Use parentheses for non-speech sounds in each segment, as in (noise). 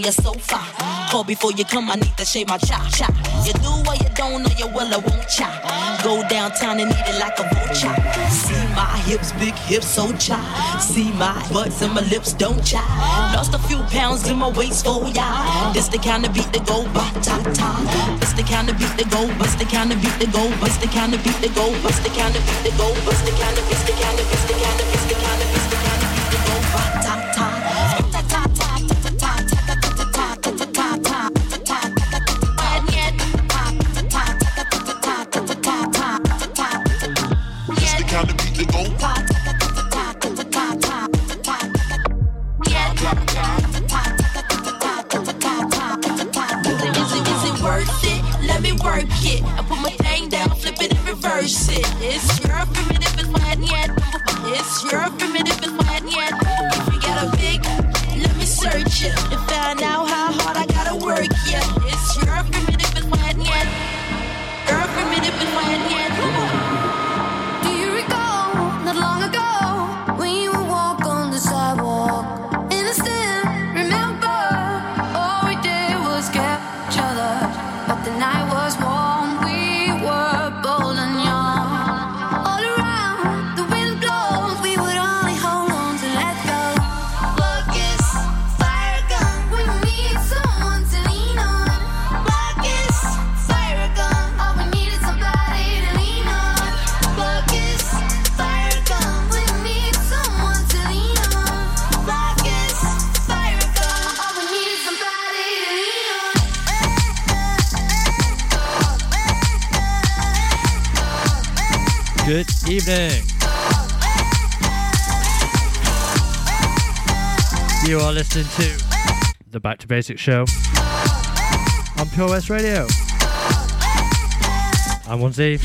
on your sofa. Call before you come, I need to shave my chop. cha. You do what you don't, or you will I won't chop. Go downtown and eat it like a vulture. See my hips, big hips, so chop. See my butts and my lips, don't chop. Lost a few pounds in my waist, oh yeah. This the kind of beat that go ba ta ta. This the kind of beat that go, bust the kind of beat that go, bust the kind of beat that go, bust the kind of beat that go, bust the kind of, it's the kind of, it's the kind of, it's the kind of, it's the kind the kind of. listening to the Back to Bassix show on Pure West Radio. I'm one Z.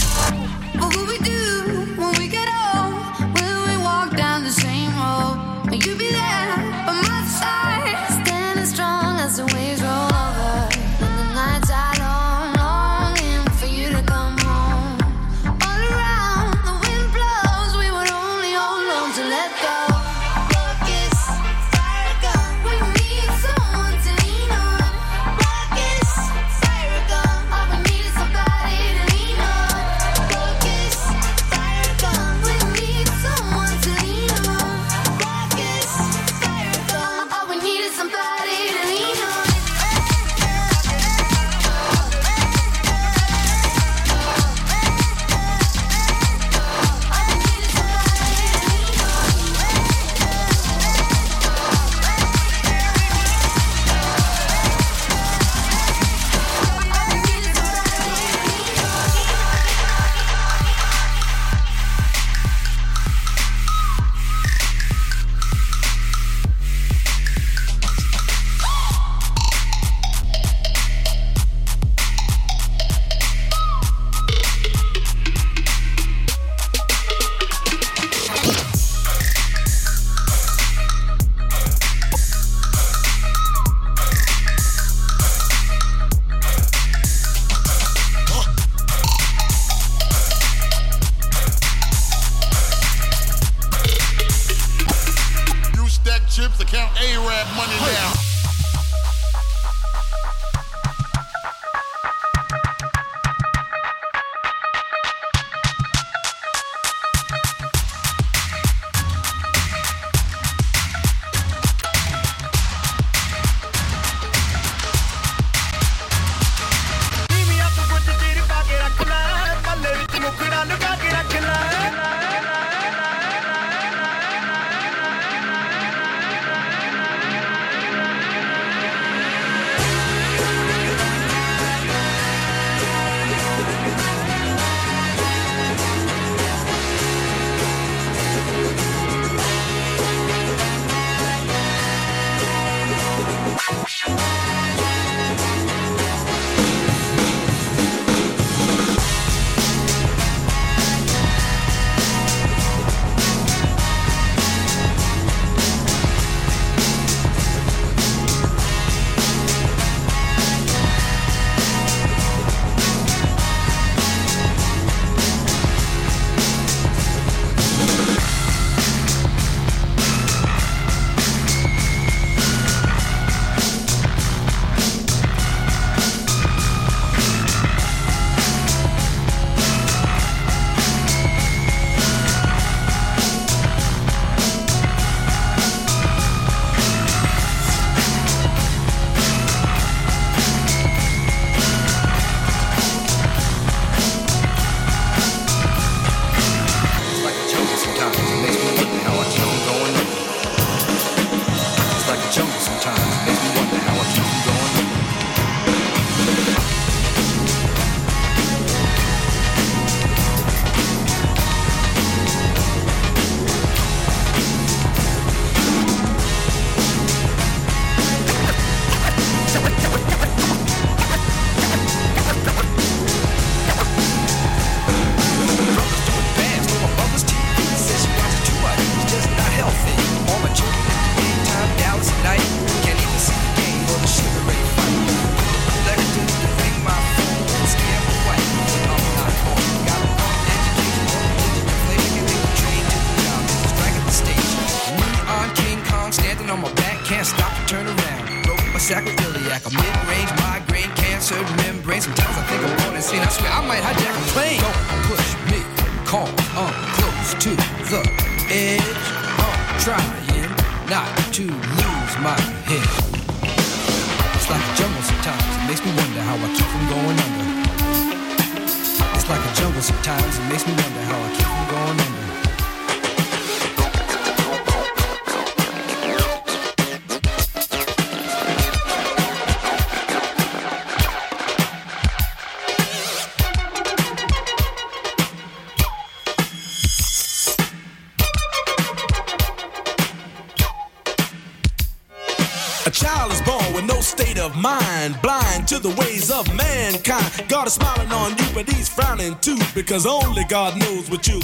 because only God knows what you'll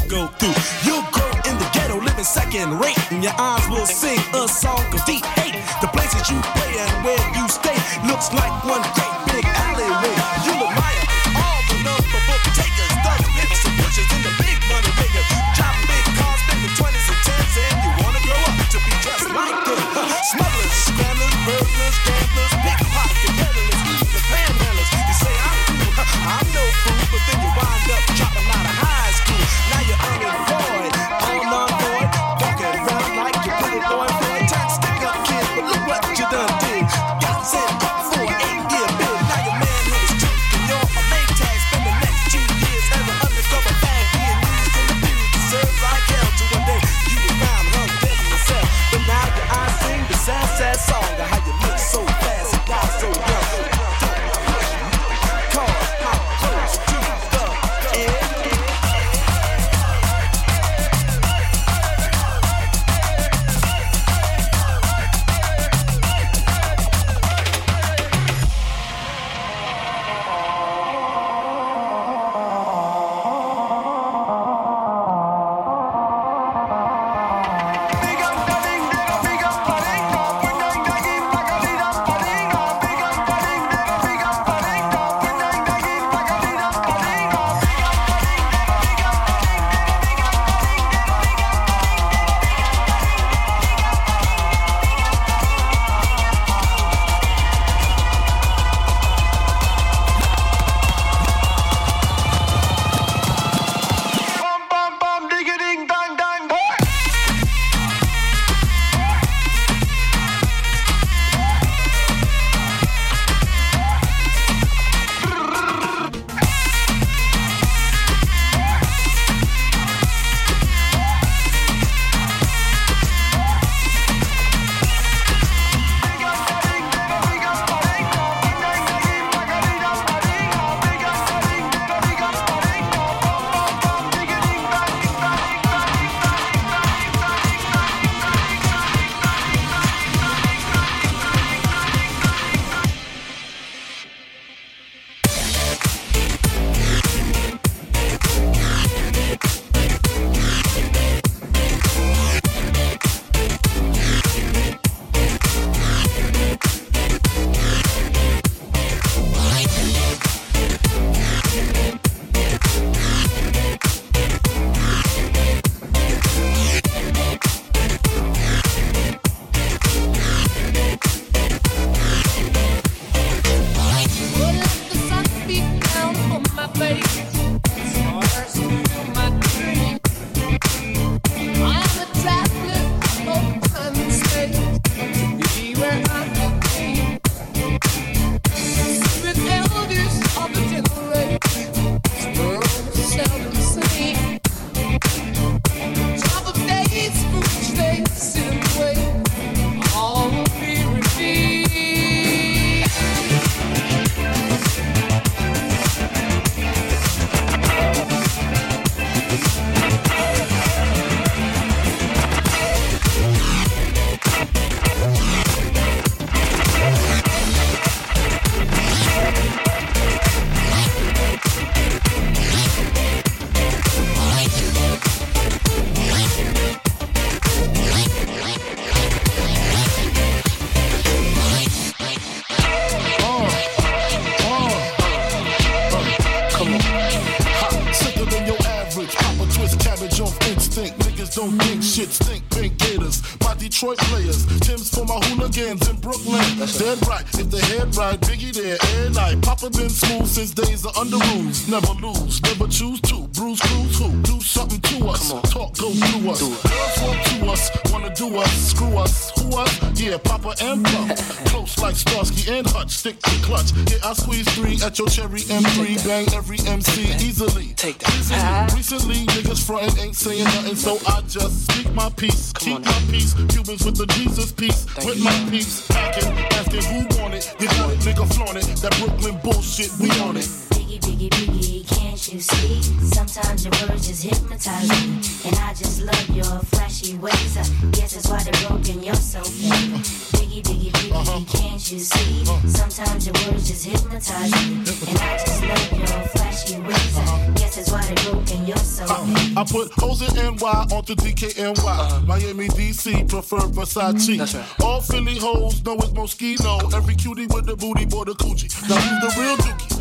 Go through us. Girls want to us, wanna do us, screw us. Who us? Yeah, Papa and Puff. (laughs) Close like Starsky and Hutch, stick to clutch. Yeah, I squeeze three at your cherry M3. Bang every MC easily. Take that. Recently, Recently, niggas frontin' ain't saying nothing, so I just speak my peace. Keep on my peace. Cubans with the Jesus peace. with my peace. Packing, asking who want it. You want it, nigga flaunt it. That Brooklyn bullshit, we on it. Biggie, biggie, biggie, can't you see? Sometimes your words just hypnotize me. And I just love your flashy ways. I guess that's why they're broken, you're so fake. Biggie, biggie, biggie, can't you see? Sometimes your words just hypnotize me. And I just love your flashy ways. I guess that's why they're broken, you're so fake. Uh, I put hoes in NY onto DKNY. Miami, DC, prefer Versace. That's right. All Philly hoes know it's Moschino. Every cutie with the booty, boy, the coochie. Now who's the real dookie?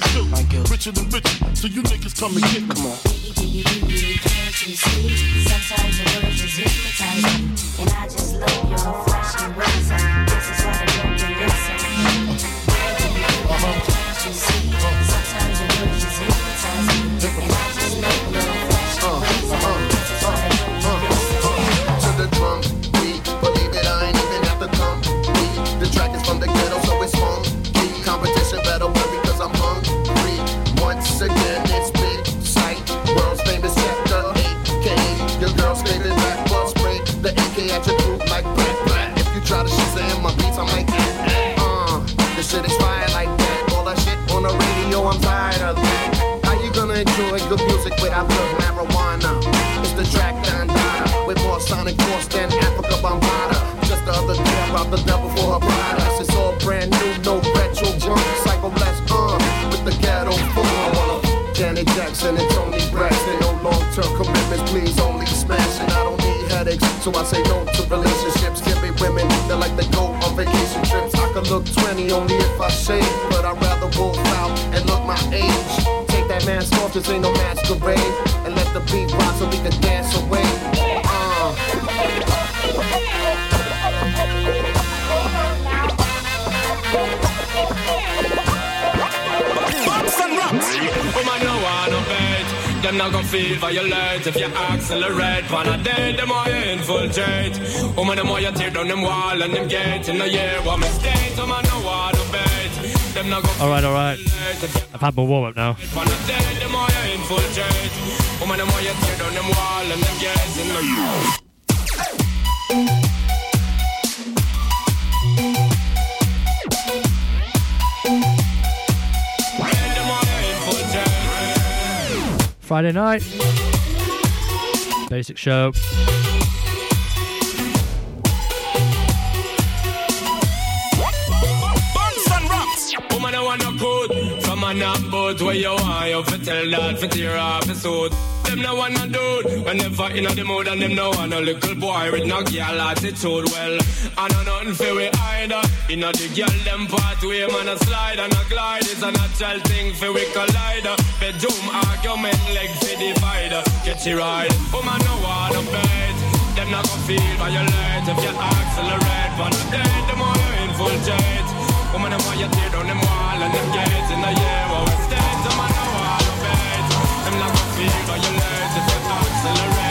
true. Richer than rich, so you niggas come and get me. Come on. Sometimes your words just hypnotize me. And I just love your flashy ways. I music without Take that mask off, this ain't no masquerade. And let the beat rock so we can dance away. Uh. Box and rocks. Woman, no want no. Them not gon' feel violate if you accelerate. Pan a day, them why you infiltrate. Woman, them why you tear down them wall and them gate. In the year, what mistake? Woman, no want no bait. Them not gon' Alright, alright. I've had my warm up now. You infiltrate. Woman, them why you tear down them wall and them gate. In the you. Friday night. Basic show. A knock boat where you want you fi tell that fi tear off his suit. Them no want no dude whenever in the mood and them no want no little boy with no girl attitude. Well, I know nothing fi we either. Know the girl them pathway man a slide and a glide is a natural thing fi we collide. Bedroom argument leg fi divide. Get you right, woman no want no bait. Them not gonna feel violate if you accelerate. But a day, the more you infiltrate. Why you tear down them wall and them gates in the year. We stay to man, wall of it. Them not gon' feel violate if you accelerate.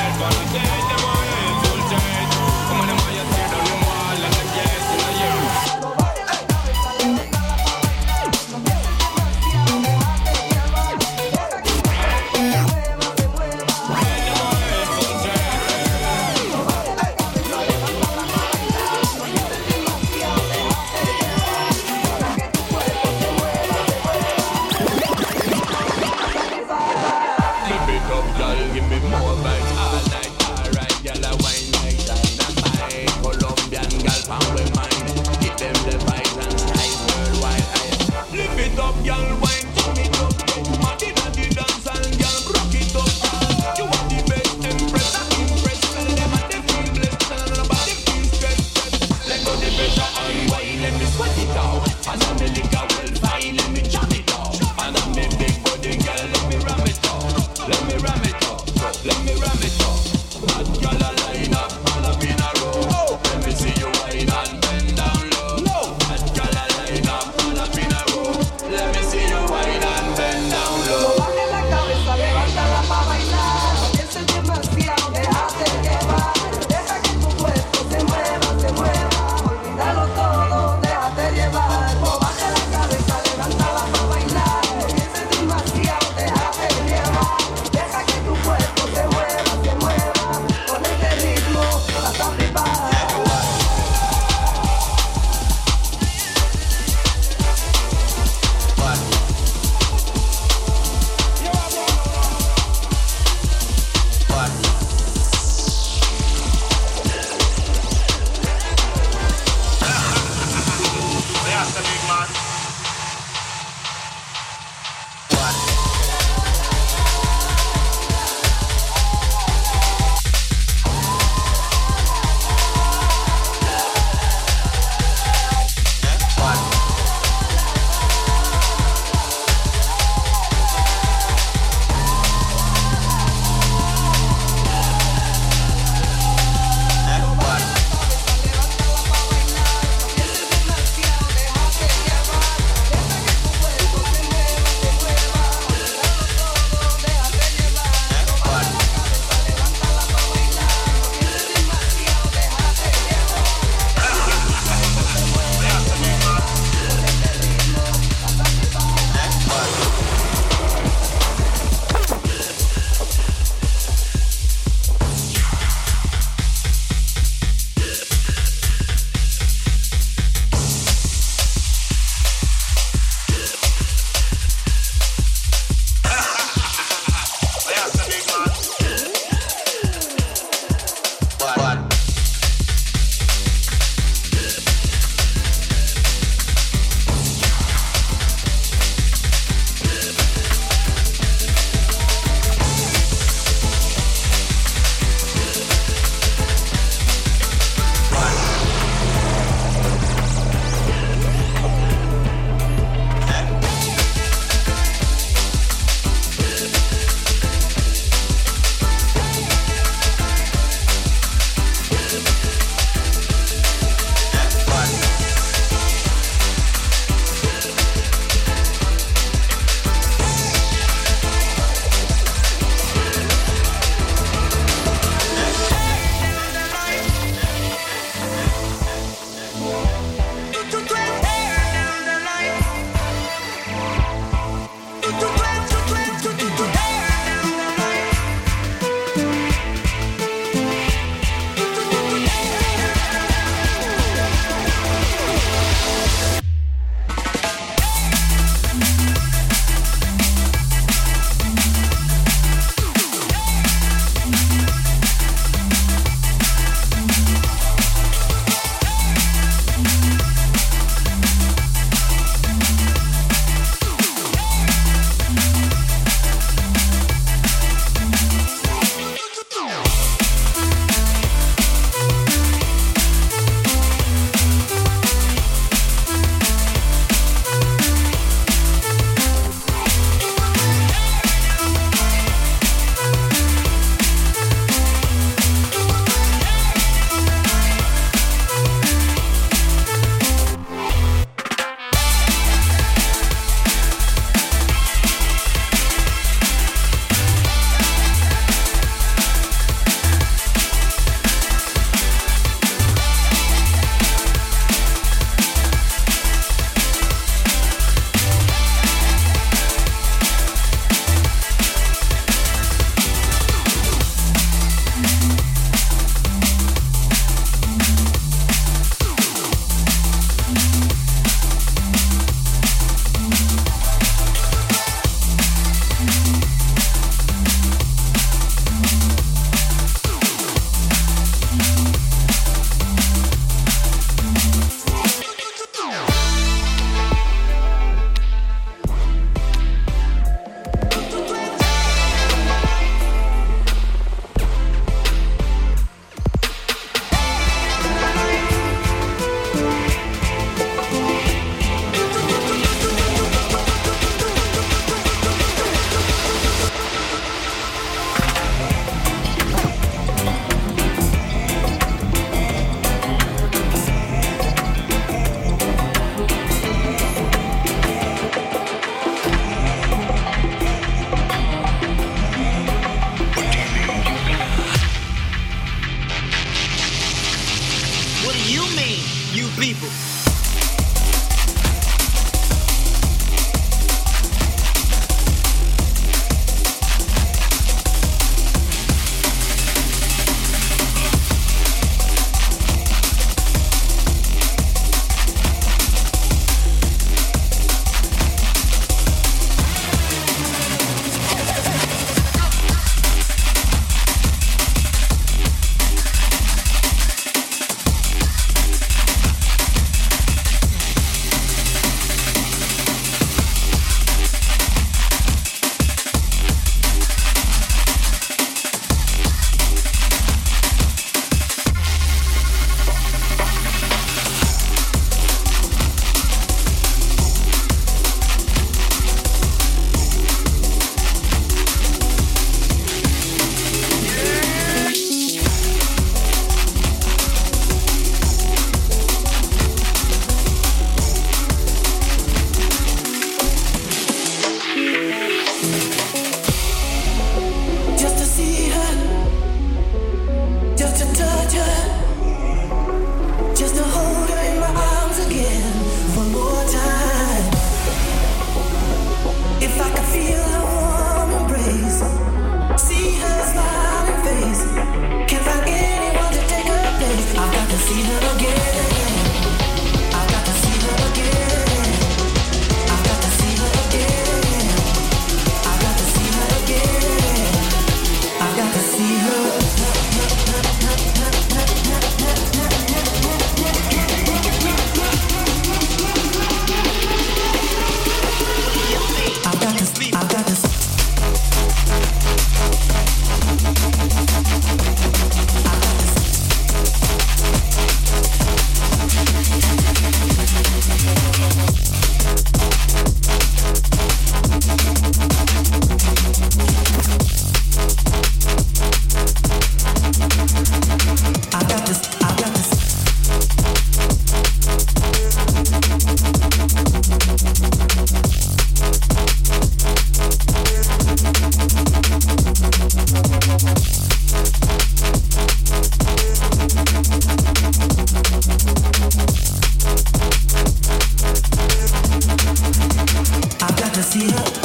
see her.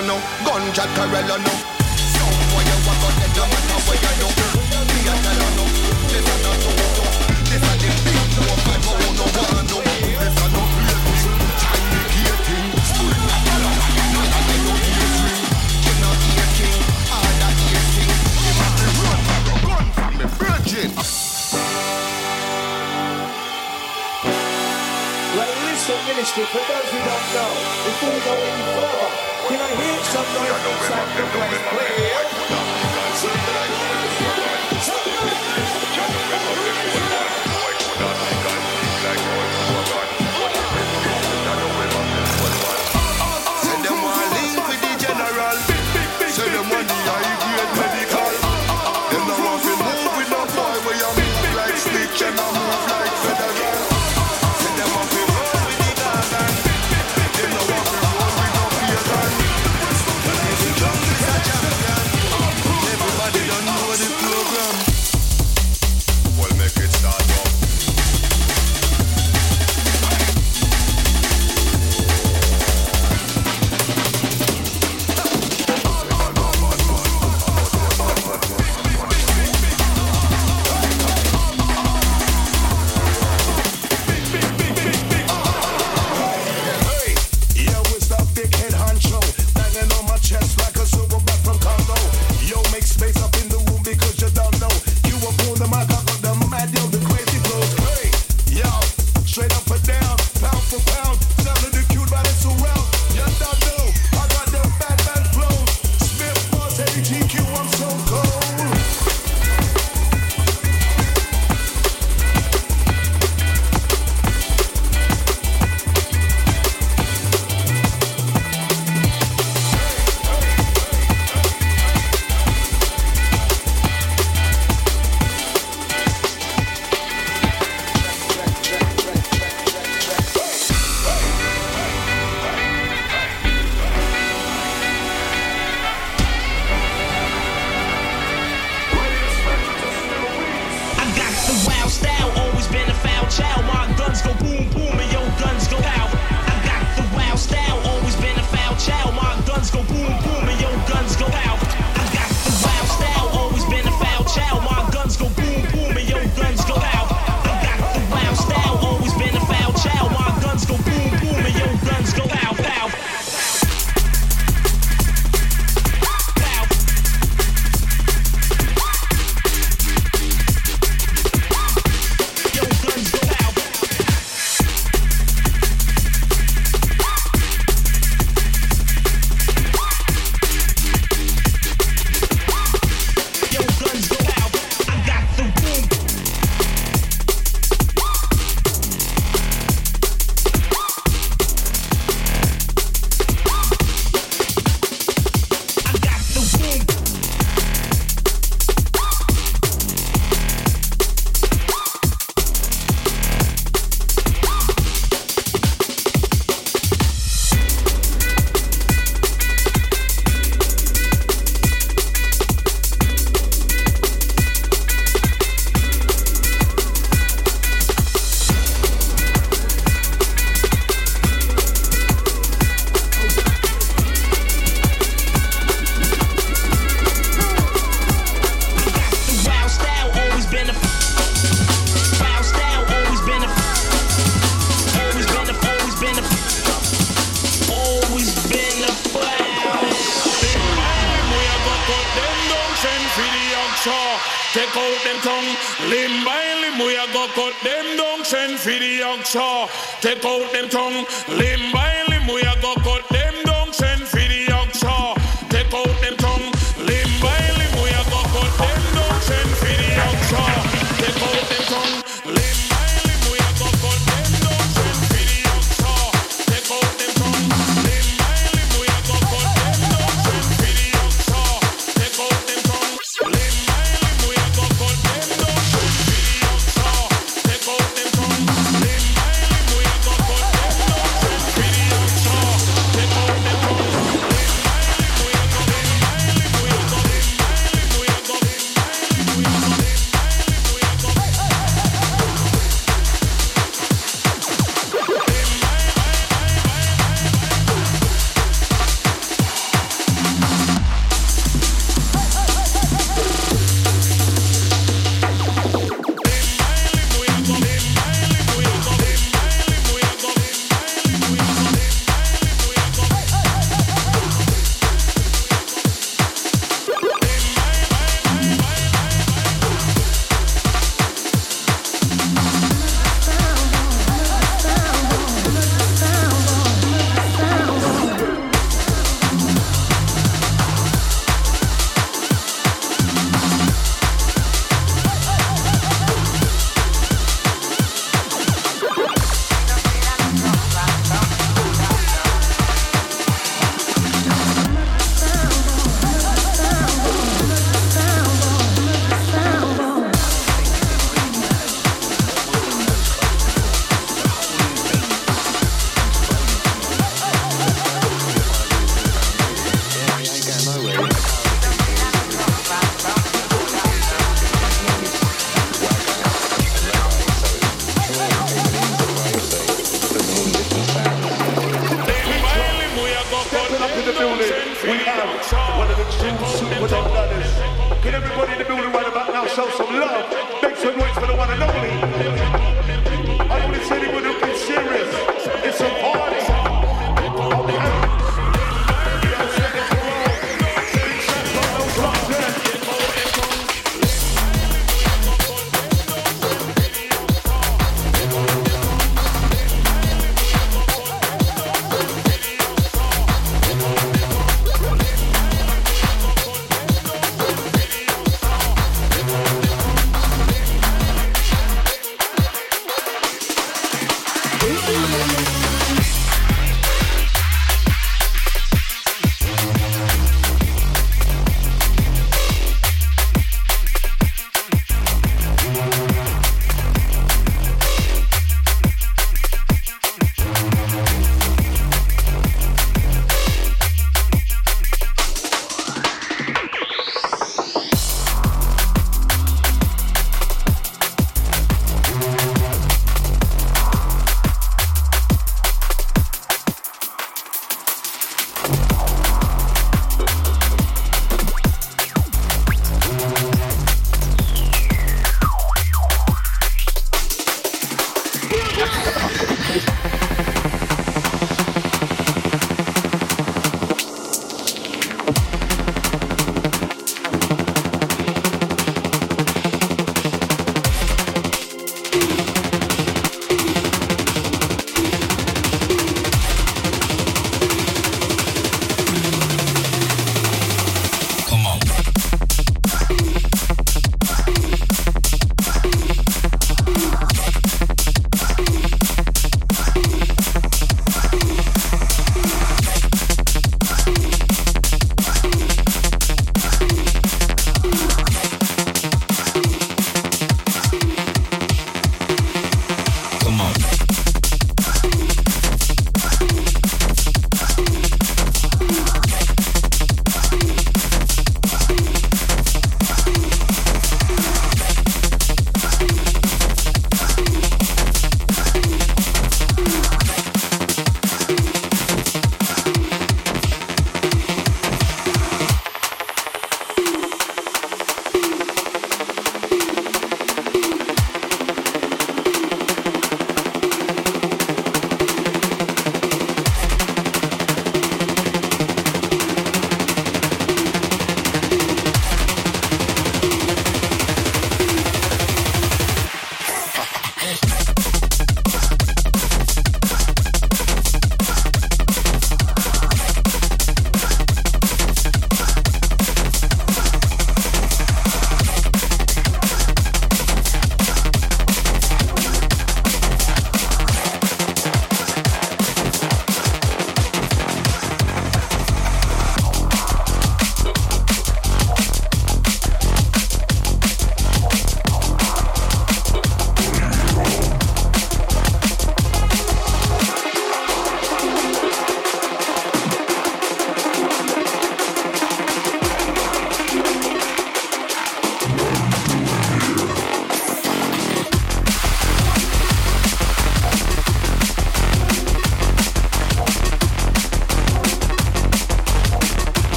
you no. No. Listen, for those who don't know, before we go any further, can I hear some noise? the place please. Take out them tongue, limb by limb, we a go cut them down, send for the young Take out them tongue, limb by limb, we a go cut them